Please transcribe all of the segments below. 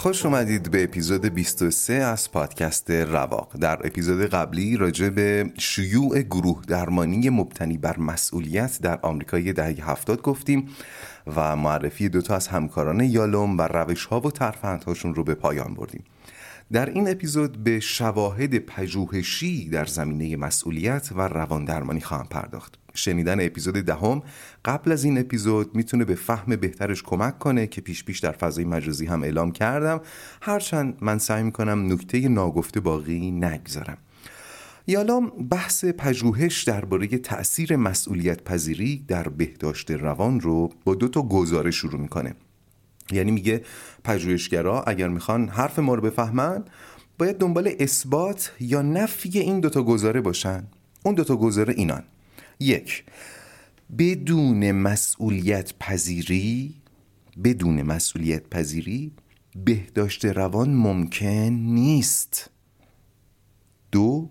خوش اومدید به اپیزود 23 از پادکست رواق. در اپیزود قبلی راجع به شیوع گروه درمانی مبتنی بر مسئولیت در آمریکای دهه هفتاد گفتیم و معرفی دوتا از همکاران یالوم و روش ها و ترفندهاشون رو به پایان بردیم. در این اپیزود به شواهد پژوهشی در زمینه مسئولیت و روان درمانی خواهم پرداخت. شنیدن اپیزود دهم قبل از این اپیزود می‌تونه به فهم بهترش کمک کنه که پیش پیش در فضای مجازی هم اعلام کردم. هرچند من سعی می‌کنم نکته ناگفته باقی نگذارم. یالام بحث پژوهش درباره تأثیر مسئولیت پذیری در بهداشت روان رو با دو تا گزارش شروع می‌کنه. یعنی میگه پژوهشگرا اگر می‌خوان حرف ما رو بفهمن باید دنبال اثبات یا نفی این دوتا گزاره باشن. اون دوتا گزاره اینان. یک بدون مسئولیت پذیری بدون مسئولیت پذیری بهداشت روان ممکن نیست. دو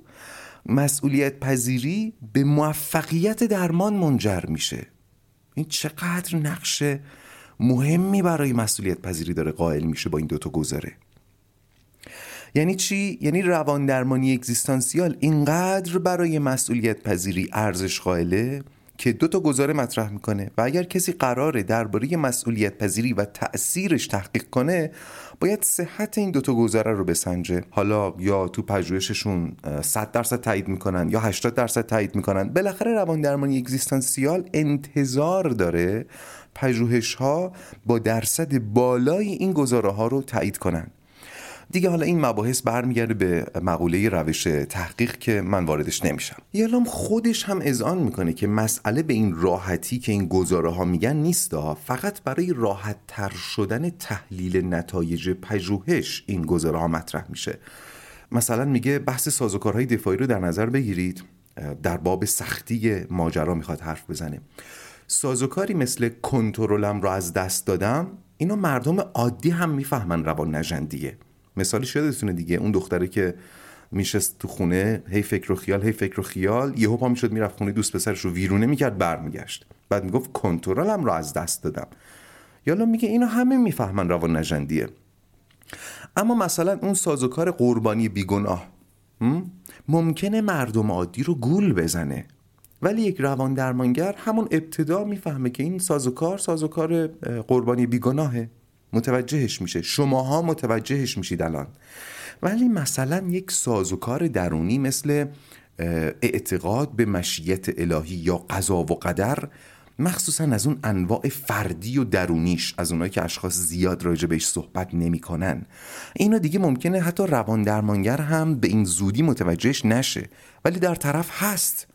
مسئولیت پذیری به موفقیت درمان منجر میشه. این چقدر نقش مهمی برای مسئولیت پذیری داره قائل میشه با این دوتا گذاره یعنی چی؟ یعنی روان درمانی اگزیستانسیال اینقدر برای مسئولیت پذیری ارزش قائله که دو تا گزاره مطرح می‌کنه و اگر کسی قراره درباره مسئولیت پذیری و تأثیرش تحقیق کنه باید صحت این دوتا گزاره رو بسنجه حالا یا تو پژوهششون 100 درصد تایید می‌کنن یا 80 درصد تایید می‌کنن بالاخره روان درمانی اگزیستانسیال انتظار داره پژوهش ها با درصد بالای این گزاره ها رو تایید کنن دیگه حالا این مباحث برمیگرده به مقوله روش تحقیق که من واردش نمیشم. یالام خودش هم اذعان می‌کنه که مسئله به این راحتی که این گزاره ها میگن نیست فقط برای راحت تر شدن تحلیل نتایج پژوهش این گزاره ها مطرح میشه. مثلا میگه بحث سازوکارهای دفاعی رو در نظر بگیرید. در باب سختی ماجرا می‌خواد حرف بزنه. سازوکاری مثل کنترلم رو از دست دادم. اینو مردم عادی هم می‌فهمن روان نجندیه مثالش یادتونه دیگه. اون دختره که میشست تو خونه هی فکر و خیال هی فکر و خیال یهو پا می‌شد می‌رفت خونه دوست پسرش رو ویرونه می‌کرد برمیگشت. بعد می‌گفت کنترلم رو از دست دادم. یالا میگه اینو همه می‌فهمن روان نجندیه اما مثلا اون سازوکار قربانی بیگناه ممکنه مردم عادی رو گول بزنه. ولی یک روان درمانگر همون ابتدا می‌فهمه که این سازوکار سازوکار قربانی بیگناهه. متوجهش میشه. شماها متوجهش میشید الان. ولی مثلا یک سازوکار درونی مثل اعتقاد به مشیت الهی یا قضا و قدر مخصوصا از اون انواع فردی و درونیش از اونایی که اشخاص زیاد راجع بهش صحبت نمی‌کنن. اینا دیگه ممکنه حتی روان درمانگر هم به این زودی متوجهش نشه. ولی در طرف هست.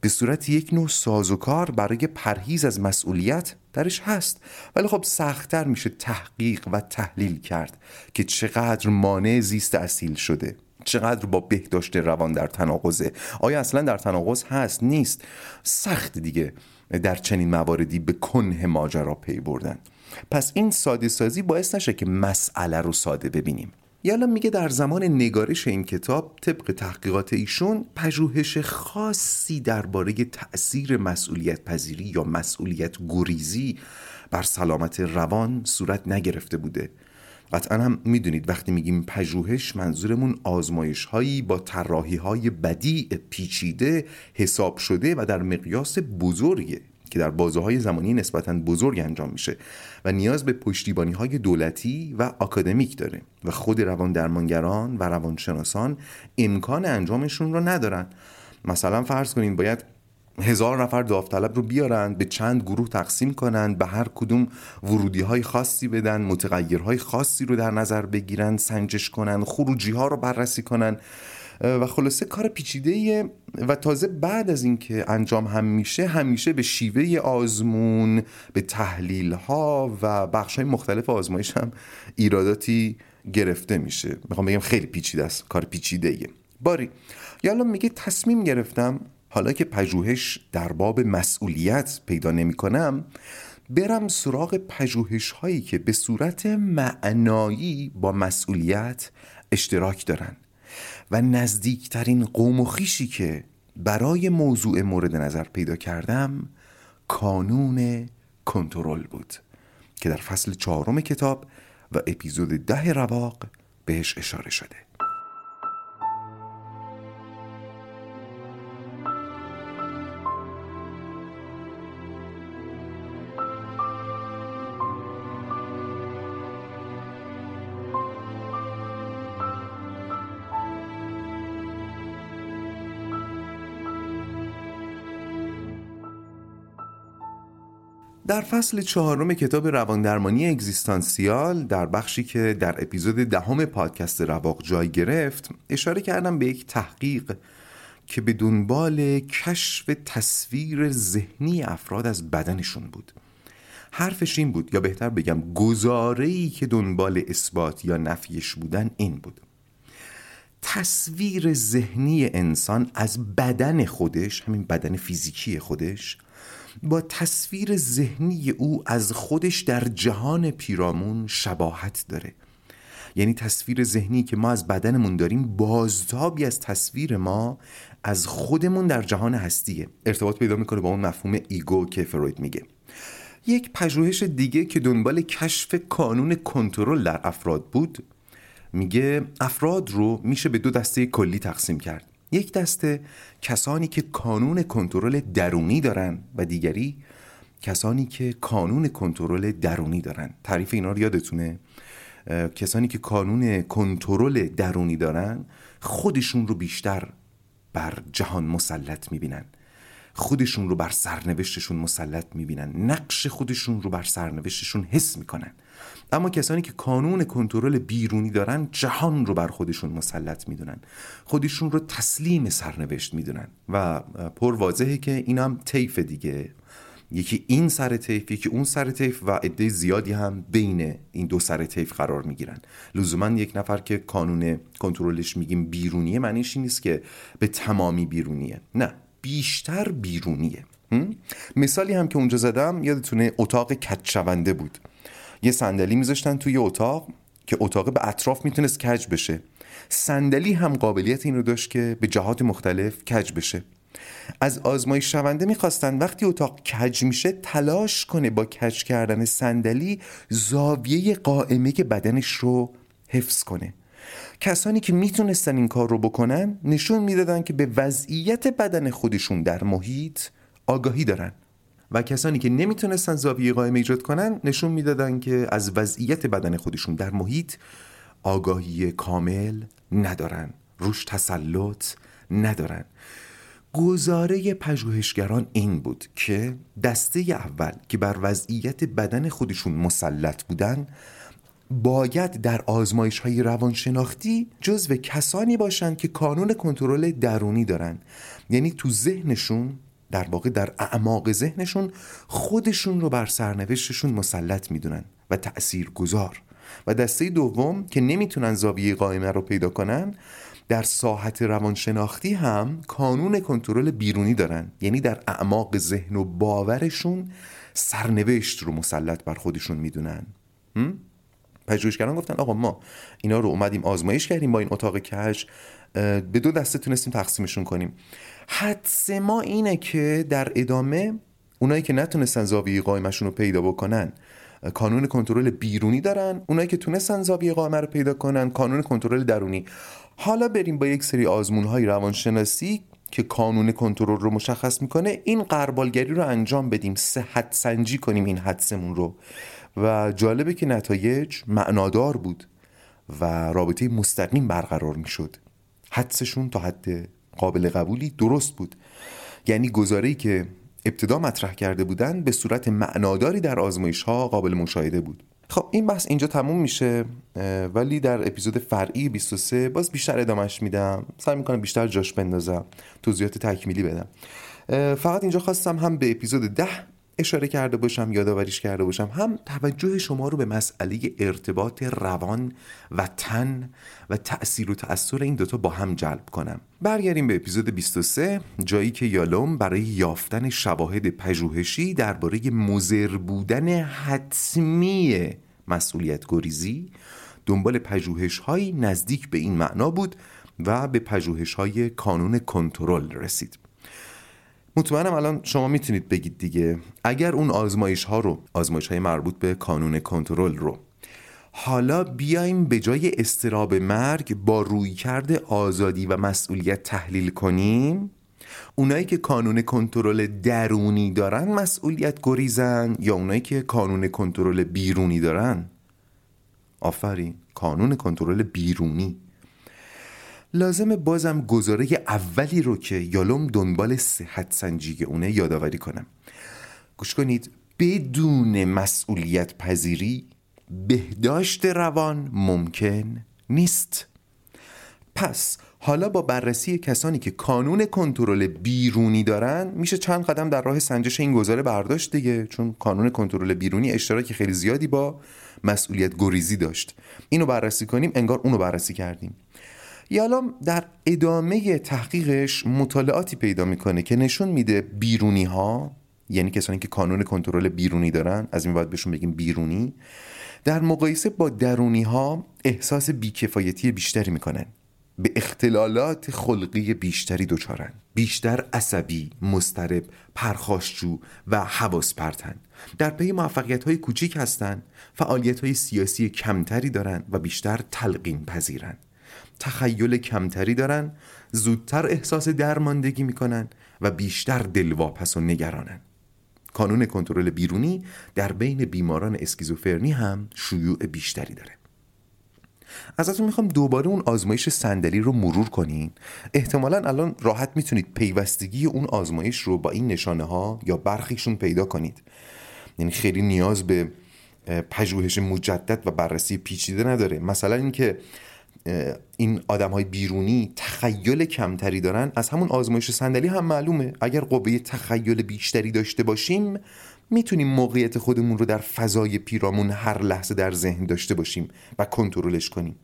به صورت یک نوع سازوکار برای پرهیز از مسئولیت درش هست. ولی خب سختتر میشه تحقیق و تحلیل کرد که چقدر مانع زیست اصیل شده. چقدر با بهداشت روان در تناقضه. آیا اصلا در تناقض هست؟ نیست. سخت دیگه در چنین مواردی به کنه ماجرا پی بردن. پس این ساده سازی باعث نشه که مسئله رو ساده ببینیم. یالا میگه در زمان نگارش این کتاب طبق تحقیقات ایشون پژوهش خاصی درباره تأثیر مسئولیت پذیری یا مسئولیت گریزی بر سلامت روان صورت نگرفته بوده. قطعا هم می‌دونید وقتی میگیم پژوهش منظورمون آزمایش هایی با طراحی های بدی پیچیده حساب شده و در مقیاس بزرگه. که در بازه های زمانی نسبتا بزرگ انجام میشه و نیاز به پشتیبانی های دولتی و آکادمیک داره و خود روان درمانگران و روانشناسان امکان انجامشون رو ندارن. مثلا فرض کنین باید هزار نفر داوطلب رو بیارند به چند گروه تقسیم کنند به هر کدوم ورودی های خاصی بدن متغیرهای خاصی رو در نظر بگیرن سنجش کنن خروجی ها رو بررسی کنن. و خلاصه کار پیچیده و تازه بعد از اینکه انجام هم میشه همیشه به شیوه آزمون به تحلیل ها و بخش های مختلف آزمایش هم ایراداتی گرفته میشه می‌خوام بگم خیلی پیچیده است کار پیچیده ایه. باری یا میگه تصمیم گرفتم حالا که پژوهش در باب مسئولیت پیدا نمی کنم برم سراغ پژوهش هایی که به صورت معنایی با مسئولیت اشتراک دارن و نزدیکترین قوم و خیشی که برای موضوع مورد نظر پیدا کردم کانون کنترل بود که در فصل چهارم کتاب و اپیزود ده رواق بهش اشاره شده. در فصل چهارم کتاب رواندرمانی اگزیستانسیال در بخشی که در اپیزود دهم پادکست رواق جای گرفت اشاره کردم به یک تحقیق که به دنبال کشف تصویر ذهنی افراد از بدنشون بود. حرفش این بود یا بهتر بگم گزاره‌ای که دنبال اثبات یا نفیش بودن این بود. تصویر ذهنی انسان از بدن خودش همین بدن فیزیکی خودش با تصویر ذهنی او از خودش در جهان پیرامون شباهت داره. یعنی تصویر ذهنی که ما از بدنمون داریم بازتابی از تصویر ما از خودمون در جهان هستیه. ارتباط پیدا می‌کنه با اون مفهوم ایگو که فروید میگه. یک پژوهش دیگه که دنبال کشف کانون کنترل در افراد بود میگه افراد رو میشه به دو دسته کلی تقسیم کرد. یک دسته کسانی که کانون کنترل درونی دارن و دیگری کسانی که کانون کنترل درونی دارن. تعریف اینا رو یادتونه؟ کسانی که کانون کنترل درونی دارن خودشون رو بیشتر بر جهان مسلط می‌بینن. خودشون رو بر سرنوشتشون مسلط می‌بینن. نقش خودشون رو بر سرنوشتشون حس می‌کنن. اما کسانی که کانون کنترل بیرونی دارن جهان رو بر خودشون مسلط می‌دونن. خودشون رو تسلیم سرنوشت می‌دونن. و پر واضحه که هم طیف دیگه. یکی این سر طیف یکی اون سر طیف و عده زیادی هم بین این دو سر طیف قرار می‌گیرن. لزوما یک نفر که کانون کنترلش میگیم بیرونیه معنیش این نیست که به تمامی بیرونیه. نه. بیشتر بیرونیه. مثالی هم که اونجا زدم یادتونه اتاق کج شونده بود. یه صندلی میذاشتن توی اتاق که اتاق به اطراف می‌تونست کج بشه. صندلی هم قابلیت این رو داشت که به جهات مختلف کج بشه. از آزمایش شونده می‌خواستن وقتی اتاق کج میشه تلاش کنه با کج کردن صندلی زاویه قائمه بدنش رو حفظ کنه. کسانی که می‌تونستن این کار رو بکنن نشون می‌دادن که به وضعیت بدن خودشون در محیط آگاهی دارن. و کسانی که نمی‌تونستن زاویه قائم ایجاد کنن نشون می‌دادن که از وضعیت بدن خودشون در محیط آگاهی کامل ندارن روش تسلط ندارن. گزاره پژوهشگران این بود که دسته اول که بر وضعیت بدن خودشون مسلط بودن باید در آزمایش های روانشناختی جزو کسانی باشند که کانون کنترل درونی دارن یعنی تو ذهنشون در واقع در اعماق ذهنشون خودشون رو بر سرنوشتشون مسلط می‌دونن و تأثیر گذار و دسته دوم که نمی‌تونن زاویه قائمه رو پیدا کنن در ساحت روانشناختی هم کانون کنترل بیرونی دارن. یعنی در اعماق ذهن و باورشون سرنوشت رو مسلط بر خودشون می‌دونن. پژوهشگران گفتن آقا ما اینا رو اومدیم آزمایش کردیم با این اتاق کش به دو دسته تونستیم تقسیمشون کنیم. حدس ما اینه که در ادامه اونایی که نتونستن زاویه قائمشون رو پیدا بکنن کانون کنترل بیرونی دارن. اونایی که تونستن زاویه قائمه رو پیدا کنن کانون کنترل درونی. حالا بریم با یک سری آزمون های روانشناسی که کانون کنترل رو مشخص می‌کنه این قربالگری رو انجام بدیم. صحت سنجی کنیم این حدسمون رو. و جالبه که نتایج معنادار بود و رابطه مستقیم برقرار می‌شد. حدسشون تا حد قابل قبولی درست بود. یعنی گزاره‌ای که ابتدا مطرح کرده بودن به صورت معناداری در آزمایش ها قابل مشاهده بود. خب این بحث اینجا تموم میشه ولی در اپیزود فرعی 23 باز بیشتر ادامهش میدم. سعی می‌کنم بیشتر جاش بندازم توضیحات تکمیلی بدم. فقط اینجا خواستم هم به اپیزود ده اشاره کرده باشم یادآوریش کرده باشم. هم توجه شما رو به مسئله ارتباط روان و تن و تأثیر و تأثیر این دوتا با هم جلب کنم. برگردیم به اپیزود 23 جایی که یالوم برای یافتن شواهد پژوهشی درباره مزر بودن حتمی مسئولیت گریزی دنبال پژوهش نزدیک به این معنا بود و به پژوهش های کانون کنترل رسید. مطمئنم الان شما می‌تونید بگید دیگه. اگر اون آزمایش ها رو آزمایش های مربوط به کانون کنترل رو حالا بیایم به جای استراب مرگ با روی کرده آزادی و مسئولیت تحلیل کنیم اونایی که کانون کنترل درونی دارن مسئولیت گریزن یا اونایی که کانون کنترل بیرونی دارن؟ آفرین کانون کنترل بیرونی. لازم بازم گزاره اولی رو که یالوم دنبال صحت سنجی اونه یادآوری کنم. گوش کنید بدون مسئولیت پذیری بهداشت روان ممکن نیست. پس حالا با بررسی کسانی که کانون کنترل بیرونی دارن میشه چند قدم در راه سنجش این گزاره برداشت دیگه چون کانون کنترل بیرونی اشتراک خیلی زیادی با مسئولیت گریزی داشت. اینو بررسی کنیم انگار اونو بررسی کردیم. یالام در ادامه تحقیقش مطالعاتی پیدا می‌کنه که نشون میده بیرونی ها یعنی کسانی که کانون کنترل بیرونی دارن از این باید بهشون بگیم بیرونی در مقایسه با درونی ها احساس بیکفایتی بیشتری می‌کنن. به اختلالات خلقی بیشتری دچارن. بیشتر عصبی، مسترب، پرخاشجو و حواس پرتن در پی موفقیت های کوچیک هستند فعالیت های سیاسی کمتری دارند و بیشتر تلقین پذیرن تخیل کمتری دارن زودتر احساس درماندگی می‌کنن و بیشتر دلواپس و نگرانن. کانون کنترل بیرونی در بین بیماران اسکیزوفرنی هم شیوع بیشتری داره. ازتون می‌خوام دوباره اون آزمایش صندلی رو مرور کنین. احتمالا الان راحت می‌تونید پیوستگی اون آزمایش رو با این نشانه ها یا برخیشون پیدا کنید. یعنی خیلی نیاز به پژوهش مجدد و بررسی پیچیده نداره. مثلا اینکه این آدم های بیرونی تخیل کمتری دارن. از همون آزمایش صندلی هم معلومه. اگر قوه تخیل بیشتری داشته باشیم می‌تونیم موقعیت خودمون رو در فضای پیرامون هر لحظه در ذهن داشته باشیم و کنترلش کنیم.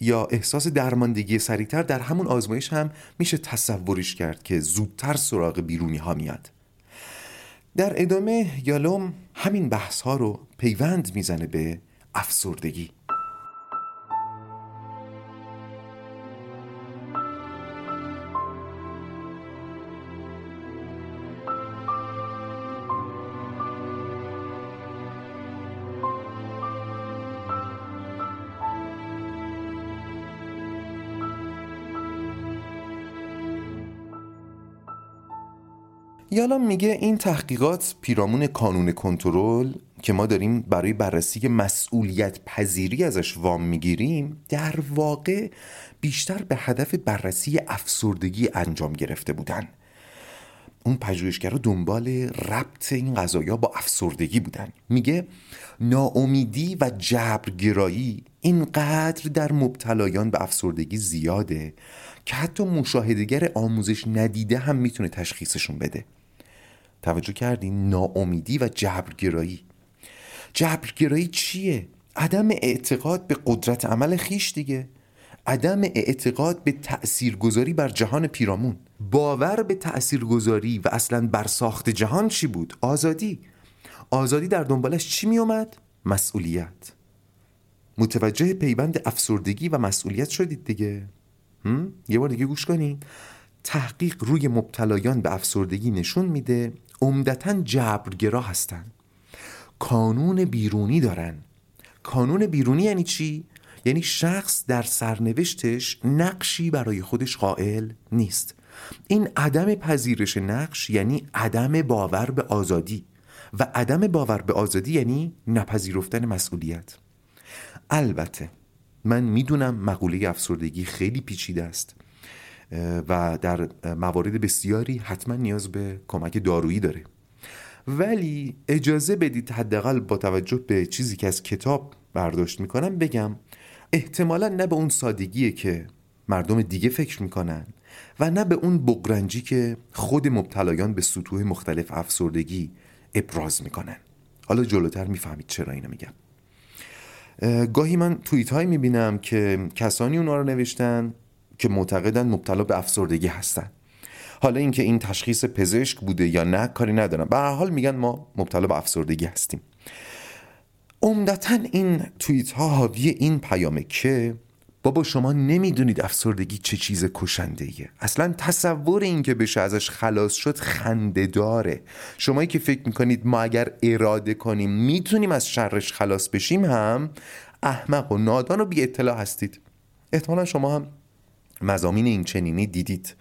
یا احساس درماندگی سریعتر در همون آزمایش هم میشه تصورش کرد که زودتر سراغ بیرونی ها میاد. در ادامه یالوم همین بحث ها رو پیوند می‌زنه به افسردگی. یالا میگه این تحقیقات پیرامون کانون کنترل که ما داریم برای بررسی مسئولیت پذیری ازش وام می‌گیریم در واقع بیشتر به هدف بررسی افسردگی انجام گرفته بودن. اون پژوهشگرا دنبال ربط این قضایا با افسردگی بودن. میگه ناامیدی و جبرگرایی اینقدر در مبتلایان به افسردگی زیاده که حتی مشاهدگر آموزش ندیده هم می‌تونه تشخیصشون بده. توجه کردین؟ ناامیدی و جبرگرایی. جبرگرایی چیه؟ عدم اعتقاد به قدرت عمل خیش دیگه. عدم اعتقاد به تاثیرگذاری بر جهان پیرامون. باور به تاثیرگذاری و اصلا بر ساخت جهان چی بود؟ آزادی. آزادی در دنبالش چی می اومد مسئولیت. متوجه پیوند افسردگی و مسئولیت شدید دیگه. یه بار دیگه گوش کنید تحقیق روی مبتلایان به افسردگی نشون میده. عمدتا جبرگرا هستن کانون بیرونی دارن. کانون بیرونی یعنی چی؟ یعنی شخص در سرنوشتش نقشی برای خودش قائل نیست. این عدم پذیرش نقش یعنی عدم باور به آزادی. و عدم باور به آزادی یعنی نپذیرفتن مسئولیت. البته من می‌دونم مقوله افسردگی خیلی پیچیده است. و در موارد بسیاری حتما نیاز به کمک دارویی داره. ولی اجازه بدید حداقل با توجه به چیزی که از کتاب برداشت می‌کنم بگم احتمالا نه به اون سادگیه که مردم دیگه فکر می‌کنن و نه به اون بقرنجی که خود مبتلایان به سطوح مختلف افسردگی ابراز می‌کنن. حالا جلوتر می‌فهمید چرا اینو میگم. گاهی من توییت هایی می‌بینم که کسانی اونا رو نوشتن که معتقدن مبتلا به افسردگی هستن. حالا اینکه این تشخیص پزشک بوده یا نه کاری ندارم. به هر حال میگن ما مبتلا به افسردگی هستیم. عمدتا این توییت ها حاوی این پیامه که بابا شما نمی‌دونید افسردگی چه چیز کشنده ایه اصلا تصور این که بشه ازش خلاص شد خنده داره. شمایی که فکر می‌کنید ما اگر اراده کنیم می‌تونیم از شرش خلاص بشیم هم احمق و نادان و بی اطلاع هستید. احتمالا شما هم مزامین این چنینی دیدید.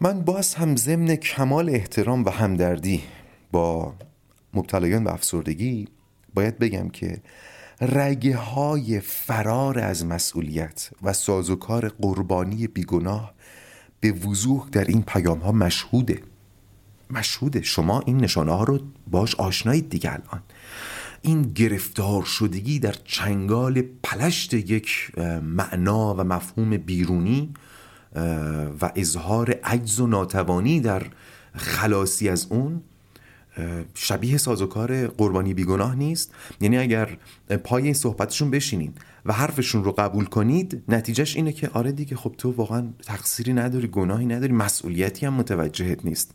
من باز هم ضمن کمال احترام و همدردی با مبتلایان به افسردگی باید بگم که رگه های فرار از مسئولیت و سازوکار قربانی بیگناه به وضوح در این پیام ها مشهوده. مشهوده. شما این نشانه ها رو باش آشنایید دیگه الان. این گرفتار شدگی در چنگال پلشت یک معنا و مفهوم بیرونی و اظهار عجز و ناتوانی در خلاصی از اون شبیه سازوکار قربانی بیگناه نیست. یعنی اگر پای این صحبتشون بشینین و حرفشون رو قبول کنید نتیجهش اینه که آره دیگه خب تو واقعا تقصیری نداری گناهی نداری مسئولیتی هم متوجهت نیست.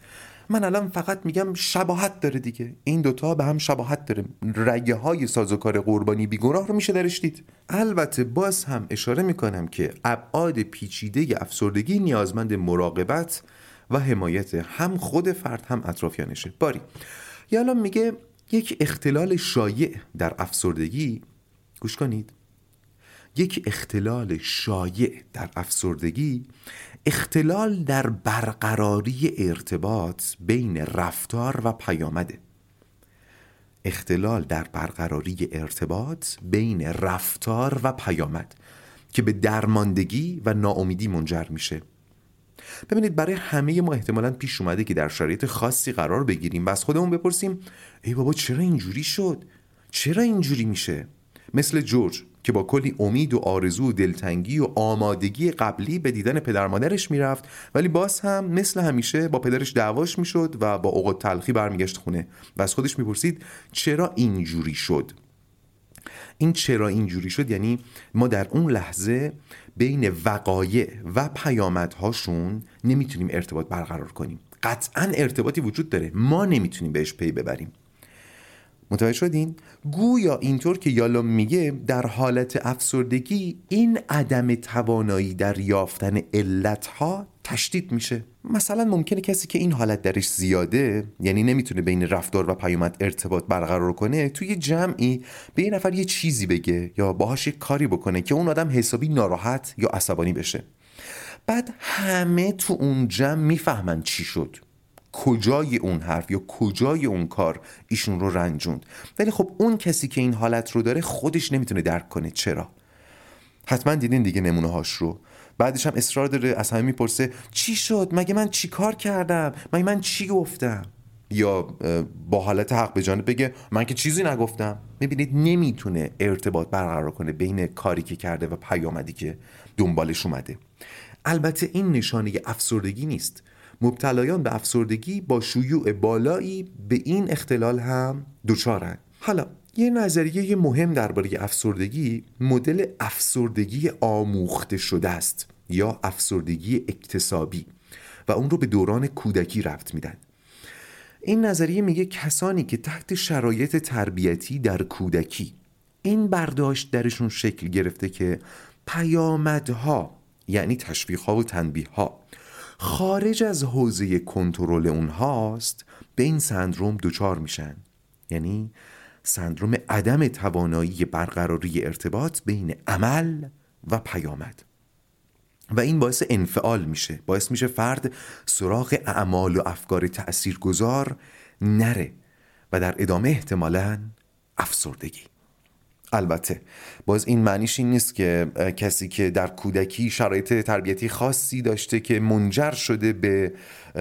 من الان فقط میگم شباهت داره دیگه. این دوتا به هم شباهت داره. رگه های سازوکار قربانی بیگناه رو میشه درش دید البته باز هم اشاره می‌کنم که ابعاد پیچیده افسردگی نیازمند مراقبت و حمایت هم خود فرد هم اطرافیانشه. باری. یا میگه یک اختلال شایع در افسردگی گوش کنید. یک اختلال شایع در افسردگی اختلال در برقراری ارتباط بین رفتار و پیامده اختلال در برقراری ارتباط بین رفتار و پیامد که به درماندگی و ناامیدی منجر میشه. ببینید برای همه ما احتمالا پیش اومده که در شرایط خاصی قرار بگیریم و از خودمون بپرسیم ای بابا چرا اینجوری شد؟ چرا اینجوری میشه؟ مثل جورج. که با کلی امید و آرزو و دلتنگی و آمادگی قبلی به دیدن پدر مادرش می‌رفت ولی باز هم مثل همیشه با پدرش دعواش می‌شد و با اوقات تلخی برمیگشت خونه و از خودش می‌پرسید چرا اینجوری شد؟ این چرا اینجوری شد؟ یعنی ما در اون لحظه بین وقایع و پیامدهاشون نمی‌تونیم ارتباط برقرار کنیم. قطعا ارتباطی وجود داره. ما نمی‌تونیم بهش پی ببریم. متوجه شدین؟ گویا اینطور که یالا میگه در حالت افسردگی این عدم توانایی در یافتن علتها تشدید میشه. مثلا ممکنه کسی که این حالت درش زیاده یعنی نمی‌تونه بین رفتار و پیامد ارتباط برقرار کنه توی جمعی به یه نفر یه چیزی بگه یا باهاش یه کاری بکنه که اون آدم حسابی ناراحت یا عصبانی بشه. بعد همه تو اون جمع می‌فهمن چی شد. کجای اون حرف یا کجای اون کار ایشون رو رنجوند. ولی خب اون کسی که این حالت رو داره خودش نمی‌تونه درک کنه. چرا؟ حتما دیدین دیگه نمونه هاش رو. بعدش هم اصرار داره از همه می‌پرسه چی شد؟ مگه من چی کار کردم؟ مگه من چی گفتم؟ یا با حالت حق به جانب بگه من که چیزی نگفتم. می‌بینید نمی‌تونه ارتباط برقرار کنه بین کاری که کرده و پیامدی که دنبالش اومده. البته این نشانه افسردگی نیست. مبتلایان به افسردگی با شیوع بالایی به این اختلال هم دچارند حالا یه نظریه مهم درباره افسردگی مدل افسردگی آموخته شده است یا افسردگی اکتسابی و اون رو به دوران کودکی رفت میدن. این نظریه میگه کسانی که تحت شرایط تربیتی در کودکی این برداشت درشون شکل گرفته که پیامدها یعنی تشویقها و تنبیهها خارج از حوزه کنترل اونهاست به این سندروم دچار میشن. یعنی سندروم عدم توانایی برقراری ارتباط بین عمل و پیامد. و این باعث انفعال میشه. باعث میشه فرد سراغ اعمال و افکار تأثیرگذار نره و در ادامه احتمالا افسردگی. البته. باز این معنیش این نیست که کسی که در کودکی شرایط تربیتی خاصی داشته که منجر شده به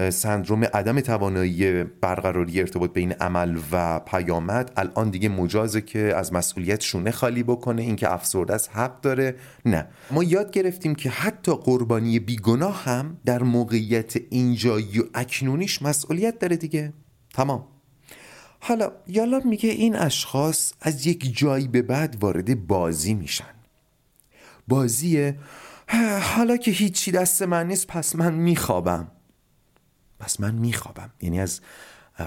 سندروم عدم توانایی برقراری ارتباط بین عمل و پیامد الان دیگه مجازه که از مسئولیت شونه خالی بکنه اینکه افسرده است حق داره. نه. ما یاد گرفتیم که حتی قربانی بیگناه هم در موقعیت اینجایی و اکنونیش مسئولیت داره دیگه. تمام. حالا یالا میگه این اشخاص از یک جایی به بعد وارد بازی میشن. بازیه. حالا که هیچی دست من نیست پس من میخوابم. پس من میخوابم. یعنی از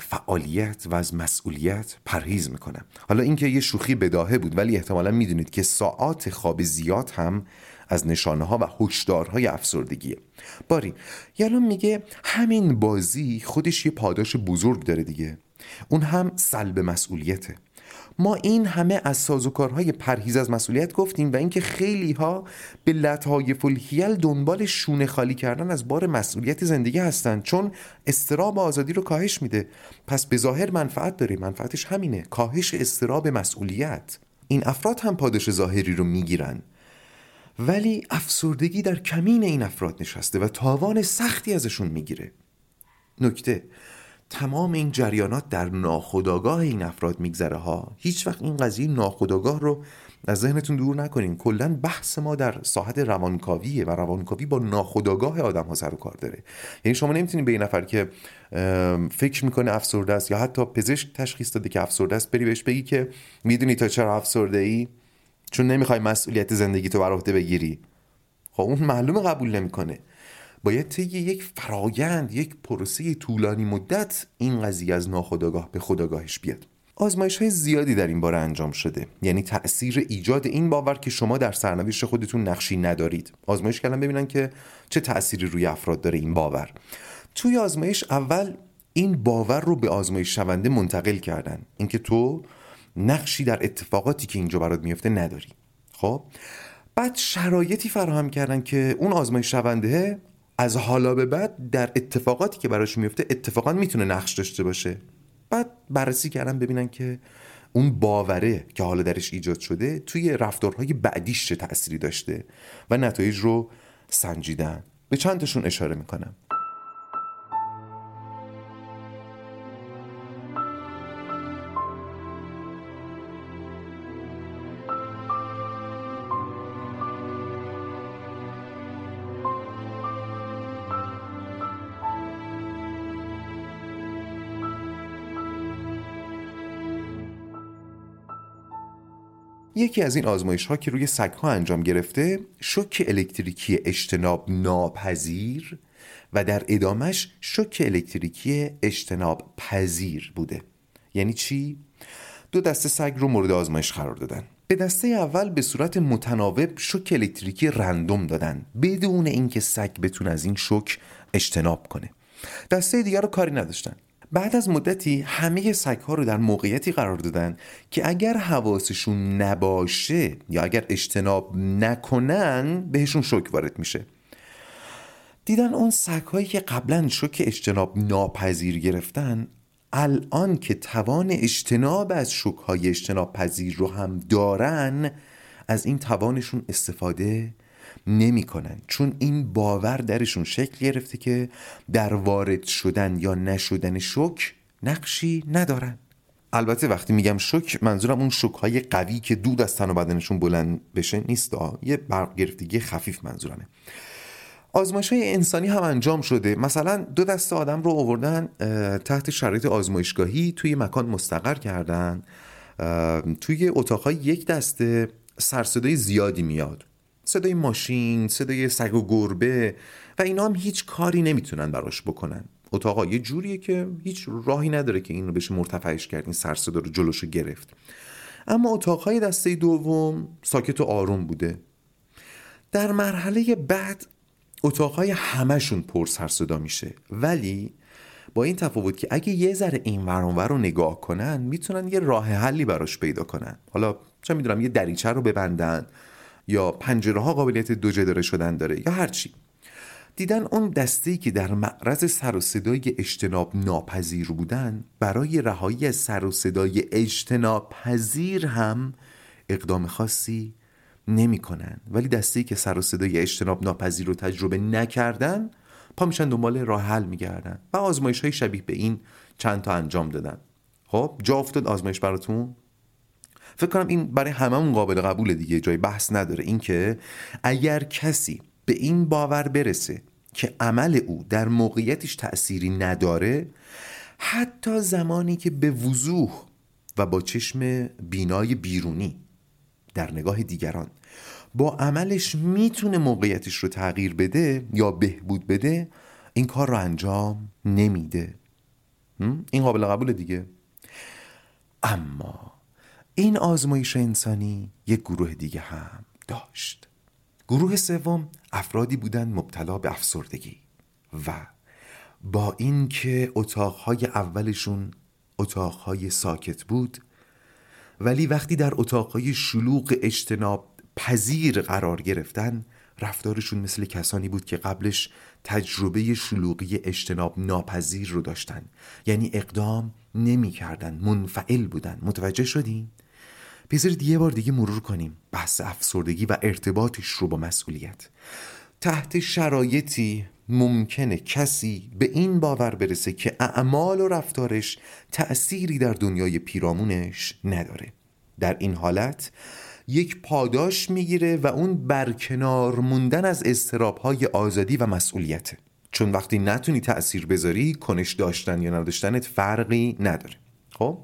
فعالیت و از مسئولیت پرهیز می‌کنم. حالا اینکه یه شوخی بداهه بود ولی احتمالا می‌دونید که ساعات خواب زیاد هم از نشانه ها و هشدارهای افسردگیه. باری یالا میگه همین بازی خودش یه پاداش بزرگ داره دیگه. اون هم سلب مسئولیته. ما این همه از سازوکارهای پرهیز از مسئولیت گفتیم و اینکه خیلی ها به لطهای فلحیل دنبال شونه خالی کردن از بار مسئولیت زندگی هستند چون استراب آزادی رو کاهش میده. پس به ظاهر منفعت داره. منفعتش همینه. کاهش استراب مسئولیت. این افراد هم پاداش ظاهری رو می‌گیرن. ولی افسردگی در کمین این افراد نشسته و تاوان سختی ازشون می‌گیره. نکته. تمام این جریانات در ناخودآگاه این افراد میگذره ها. هیچ وقت این قضیه ناخودآگاه رو از ذهنتون دور نکنین. کلا بحث ما در ساحت روانکاویه و روانکاوی با ناخودآگاه آدم ها سر و کار داره. یعنی شما نمی‌تونید به این نفر که فکر می‌کنه افسرده است یا حتی پزشک تشخیص داده که افسرده است بری بهش بگی که می‌دونی تا چرا افسرده ای چون نمی‌خوای مسئولیت زندگی تو بر عهده بگیری. خب اون معلومه قبول نمی‌کنه. باید طی یک فرایند یک پروسه طولانی مدت این قضیه از ناخودآگاه به خداگاهش بیاد. آزمایش های زیادی در این باره انجام شده. یعنی تاثیر ایجاد این باور که شما در سرنوشت خودتون نقشی ندارید. آزمایش کردن ببینن که چه تأثیری روی افراد داره این باور. توی آزمایش اول این باور رو به آزمایش شونده منتقل کردن. اینکه تو نقشی در اتفاقاتی که اینجا برات میفته نداری. خب؟ بعد شرایطی فراهم کردن که اون آزمایش شونده از حالا به بعد در اتفاقاتی که براش میفته اتفاقا می‌تونه نقش داشته باشه. بعد بررسی کردن ببینن که اون باوره که حالا درش ایجاد شده توی رفتارهای بعدیش چه تأثیری داشته و نتایج رو سنجیدن. به چندتاشون اشاره می‌کنم. یکی از این آزمایش ها که روی سگ ها انجام گرفته شوک الکتریکی اجتناب ناپذیر و در ادامش شوک الکتریکی اجتناب پذیر بوده. یعنی چی؟ دو دسته سگ رو مورد آزمایش قرار دادن. به دسته اول به صورت متناوب شوک الکتریکی رندوم دادن. بدون اینکه سگ بتونه از این شوک اجتناب کنه. دسته دیگر رو کاری نداشتن. بعد از مدتی همه سگ ها رو در موقعیتی قرار دادن که اگر حواسشون نباشه یا اگر اجتناب نکنن بهشون شوک وارد میشه. دیدن اون سگ هایی که قبلا شوک اجتناب ناپذیر گرفتن الان که توان اجتناب از شوک های اجتناب پذیر رو هم دارن از این توانشون استفاده نمی‌کنن. چون این باور درشون شکل گرفته که در وارد شدن یا نشدن شک نقشی ندارن. البته وقتی میگم شک منظورم اون شک های قوی که دود از تن و بدنشون بلند بشه نیست یه برق گرفتگی خفیف منظورمه. آزمایش های انسانی هم انجام شده. مثلا دو دست آدم رو آوردن تحت شرایط آزمایشگاهی توی مکان مستقر کردن. توی اتاقهای یک دسته سرصدای زیادی میاد. صدای ماشین صدای سگ و گربه و اینا هم هیچ کاری نمی‌تونن براش بکنن. اتاقا یه جوریه که هیچ راهی نداره که این رو بشه مرتفعش کرد این سرصدا رو جلوشو گرفت. اما اتاقهای دسته دوم ساکت و آروم بوده. در مرحله بعد اتاقهای همشون پر سرصدا میشه. ولی با این تفاوت که اگه یه ذره این ورانور رو نگاه کنن می‌تونن یه راه حلی براش پیدا کنن. حالا چه می‌دونم یه دریچه رو ببندن. یا پنجره ها قابلیت دو جداره شدن داره یا هرچی دیدن اون دسته که در معرض سر و صدای اجتناب ناپذیر بودن برای رهایی از سر و صدای اجتناب پذیر هم اقدام خاصی نمی‌کنن. ولی دسته که سر و صدای اجتناب ناپذیر رو تجربه نکردن پا میشن دنبال راه حل میگردن و آزمایش های شبیه به این چند تا انجام دادن. خب جا افتاد آزمایش براتون؟ فکر کنم این برای هممون قابل قبول دیگه جای بحث نداره. اینکه اگر کسی به این باور برسه که عمل او در موقعیتش تأثیری نداره حتی زمانی که به وضوح و با چشم بینای بیرونی در نگاه دیگران با عملش می‌تونه موقعیتش رو تغییر بده یا بهبود بده این کار رو انجام نمیده. این قابل قبول دیگه. اما این آزمایش انسانی یک گروه دیگه هم داشت. گروه سوم افرادی بودند مبتلا به افسردگی و با اینکه اتاقهای اولشون اتاقهای ساکت بود ولی وقتی در اتاقهای شلوغ اجتناب پذیر قرار گرفتن رفتارشون مثل کسانی بود که قبلش تجربه شلوغی اجتناب ناپذیر رو داشتن. یعنی اقدام نمی‌کردن منفعل بودن. متوجه شدین؟ بذارید یه بار دیگه مرور کنیم. بحث افسردگی و ارتباطش رو با مسئولیت. تحت شرایطی ممکنه کسی به این باور برسه که اعمال و رفتارش تأثیری در دنیای پیرامونش نداره. در این حالت یک پاداش می‌گیره و اون برکنار موندن از استرابهای آزادی و مسئولیته. چون وقتی نتونی تأثیر بذاری کنش داشتن یا نداشتنت فرقی نداره. خب؟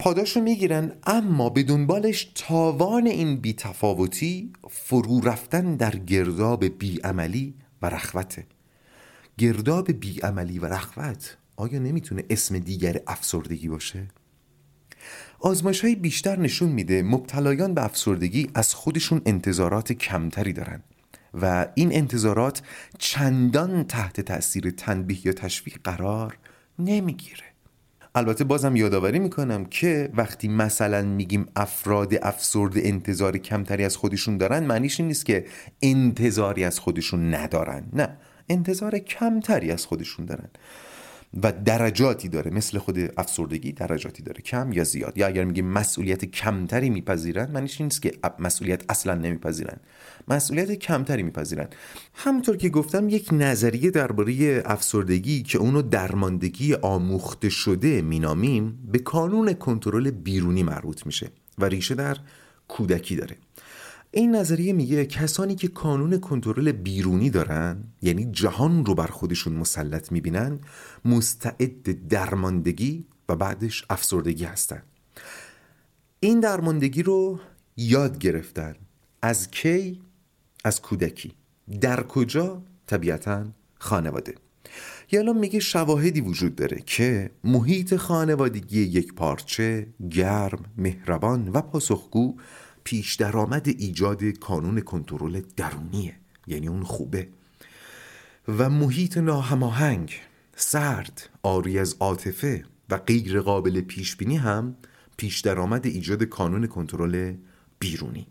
پاداش رو می‌گیرن اما به دنبالش تاوان این بیتفاوتی فرو رفتن در گرداب بیعملی و رخوته گرداب بیعملی و رخوت آیا نمی‌تونه اسم دیگر افسردگی باشه؟ آزمایش های بیشتر نشون میده مبتلایان به افسردگی از خودشون انتظارات کمتری دارن و این انتظارات چندان تحت تاثیر تنبیه یا تشویق قرار نمی‌گیره البته بازم یادآوری می‌کنم که وقتی مثلا میگیم افراد افسرد انتظار کمتری از خودشون دارن معنیش این نیست که انتظاری از خودشون ندارن نه. انتظار کمتری از خودشون دارن. و درجاتی داره مثل خود افسردگی درجاتی داره کم یا زیاد. یا اگر میگیم مسئولیت کمتری میپذیرن معنیش نیست که مسئولیت اصلا نمیپذیرن. مسئولیت کمتری میپذیرن. همونطور که گفتم یک نظریه درباره افسردگی که اونو درماندگی آموخته شده مینامیم به کانون کنترل بیرونی مربوط میشه و ریشه در کودکی داره. این نظریه میگه کسانی که کانون کنترل بیرونی دارن یعنی جهان رو بر خودشون مسلط می‌بینن مستعد درماندگی و بعدش افسردگی هستن. این درماندگی رو یاد گرفتن از کی؟ از کودکی. در کجا؟ طبیعتا خانواده. یالا میگه شواهدی وجود داره که محیط خانوادگی یک پارچه گرم مهربان و پاسخگو پیش درآمد ایجاد کانون کنترل درونیه یعنی اون خوبه. و محیط ناهماهنگ سرد آری از عاطفه و غیر قابل پیش بینی هم پیش درآمد ایجاد کانون کنترل بیرونی.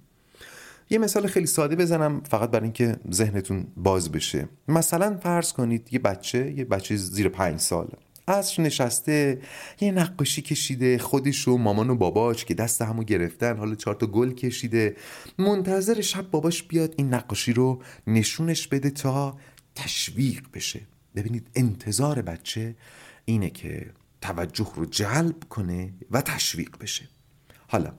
یه مثال خیلی ساده بزنم فقط برای اینکه ذهنتون باز بشه. مثلا فرض کنید یه بچه یه بچه زیر پنج سال عصر نشسته یه نقاشی کشیده خودش و مامان و باباش که دست همو گرفتن حالا چهار تا گل کشیده. منتظر شب باباش بیاد این نقاشی رو نشونش بده تا تشویق بشه. ببینید انتظار بچه اینه که توجه رو جلب کنه و تشویق بشه. حالا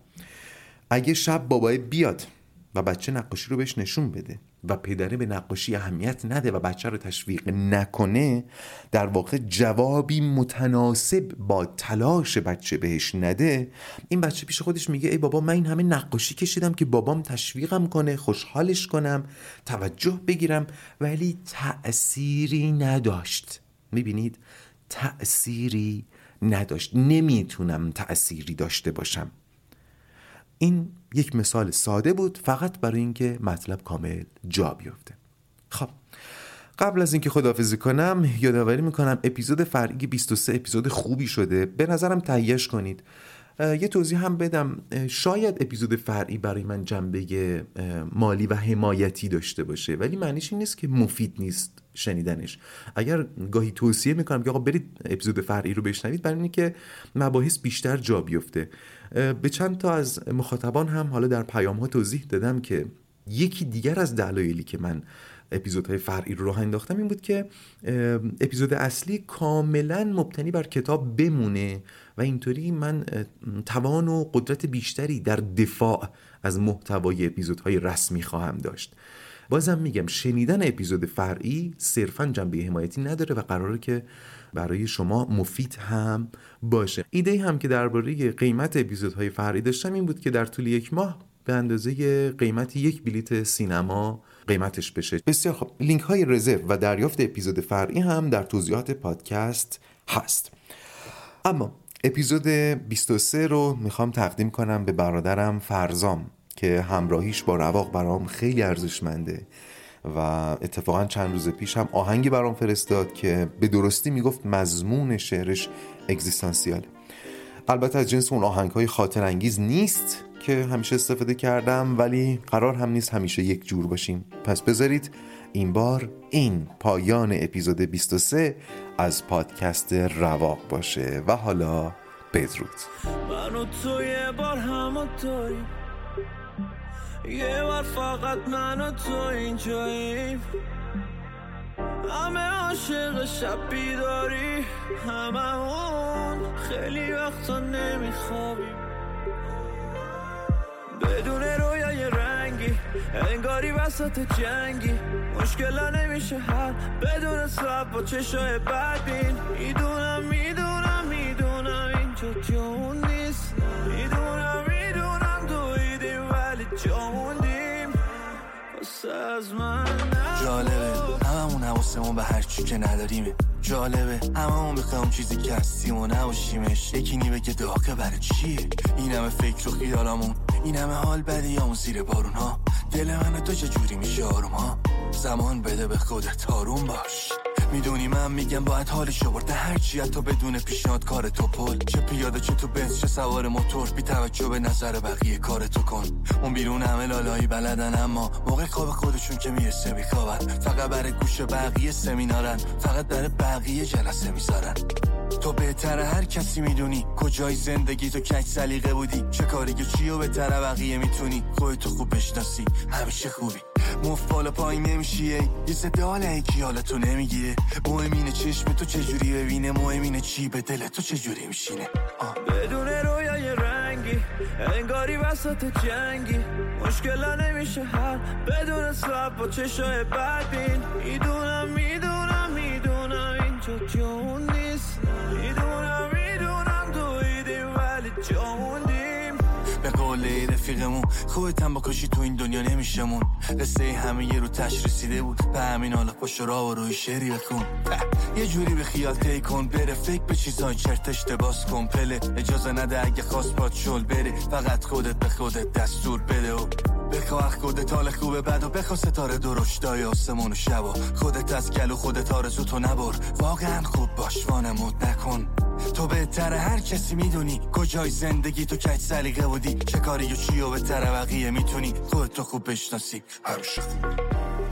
اگه شب بابای بیاد و بچه نقاشی رو بهش نشون بده و پدره به نقاشی اهمیت نده و بچه رو تشویق نکنه در واقع جوابی متناسب با تلاش بچه بهش نده. این بچه پیش خودش میگه ای بابا من این همه نقاشی کشیدم که بابام تشویقم کنه خوشحالش کنم توجه بگیرم ولی تأثیری نداشت. می‌بینید؟ تأثیری نداشت. نمی‌تونم تأثیری داشته باشم. این یک مثال ساده بود فقط برای اینکه مطلب کامل جا بیفته. خب قبل از اینکه خداحافظی کنم یادآوری می‌کنم اپیزود فرعی 23 اپیزود خوبی شده. به نظرم تهیهش کنید. یه توضیح هم بدم. شاید اپیزود فرعی برای من جنبه مالی و حمایتی داشته باشه ولی معنیش این نیست که مفید نیست شنیدنش. اگر گاهی توصیه می‌کنم که آقا برید اپیزود فرعی رو بشنوید برای اینکه مباحث بیشتر جا بیفته. به چند تا از مخاطبان هم حالا در پیام ها توضیح دادم که یکی دیگر از دلایلی که من اپیزودهای فرعی رو راه انداختم این بود که اپیزود اصلی کاملا مبتنی بر کتاب بمونه و اینطوری من توان و قدرت بیشتری در دفاع از محتوای اپیزودهای رسمی خواهم داشت. بازم میگم شنیدن اپیزود فرعی صرفا جنبه حمایتی نداره و قراره که برای شما مفید هم باشه. ایده هم که درباره قیمت اپیزودهای فرعی داشتم این بود که در طول یک ماه به اندازه قیمت یک بلیت سینما قیمتش بشه. بسیار خب لینک های رزرو و دریافت اپیزود فرعی هم در توضیحات پادکست هست. اما اپیزود 23 رو می‌خوام تقدیم کنم به برادرم فرزام که همراهیش با رواق برام خیلی ارزشمنده و اتفاقا چند روز پیش هم آهنگی برام فرستاد که به درستی می‌گفت مضمون شعرش اگزیستانسیاله البته از جنس اون آهنگ های خاطر انگیز نیست که همیشه استفاده کردم ولی قرار هم نیست همیشه یک جور باشیم. پس بذارید این بار این پایان اپیزود 23 از پادکست رواق باشه. و حالا بدرود. منو تو یه بار همه توی یه بار فقط منو تو اینجاییم. همه عاشق شب بیداری همه اون خیلی وقتا نمیخوابیم. بدون رویای رنگی انگاری وسط جنگی. مشکل نمیشه حل بدون سب با چشای بدبین. می‌دونم می‌دونم می‌دونم اینجا جون نیست. می‌دونم می‌دونم دویدیم ولی جوندیم. از من جالبه هممون حواسمون به هر چی که نداریمه. جالبه. هممون می‌خوایم چیزی که هستیم و نباشیمش. یکی نی بگه داغه برای چیه؟ این همه فکر و خیالامون این همه حال بدیامون زیر بارون ها؟ دل من تو چجوری میشه آروم ها؟ زمان بده به خودت آروم باش. می‌دونی من میگم باید حالشو برده. هر چی تو بدون پیشنهاد کار تو پل. چه پیاده چه تو بنز چه سوار موتور. بی توجه به نظر بقیه کار تو کن. اون بیرون همه لالایی بلدن اما موقع خواب خودشون که می‌رسه میخوابن فقط برای گوش بقیه سمینارن. فقط برای بقیه جلسه می‌ذارن. تو بهتر هر کسی می‌دونی. کجای زندگی تو کج سلیقه بودی؟ چه کاری که چی و بهتر بقیه می‌تونی؟ خودتو خوب بشناسی. همیشه خوبی. مفت بالا پایین نمیشیه یه سده حال ایکی حالتو نمی‌گیره مهم چشم تو چجوری ببینه. مهم چی به دل تو چجوری میشینه. بدون رویای رنگی انگاری وسط جنگی. مشکل نمیشه حل. بدون سب با چشای بدبین. می‌دونم می‌دونم می‌دونم اینجا جون. جون به قول رفیقمون خودت هم بکشی تو این دنیا نمیشمون. قصه همه یه رو تش رسیده بود. به همین حالا پشت را و روی شعری بکن یه جوری به خیال تی کن. بره فکر به چیزای چرتش باز کن. پله اجازه نده اگه خواست پاد شل بره فقط خودت به خودت دستور بده و بخواه خودت خوبه. بد و بخوا ستاره درشتای آسمون و شبا خودت از گلو خودت آرزو تو نبر. واقعا خوب باش وانمود نکن. تو بهتر هر کسی می‌دونی کجای زندگی. تو کج سلیقه بودی چه کاری و چی و به بقیه می‌تونی. خودتو خوب بشناسی. همیشه. خوب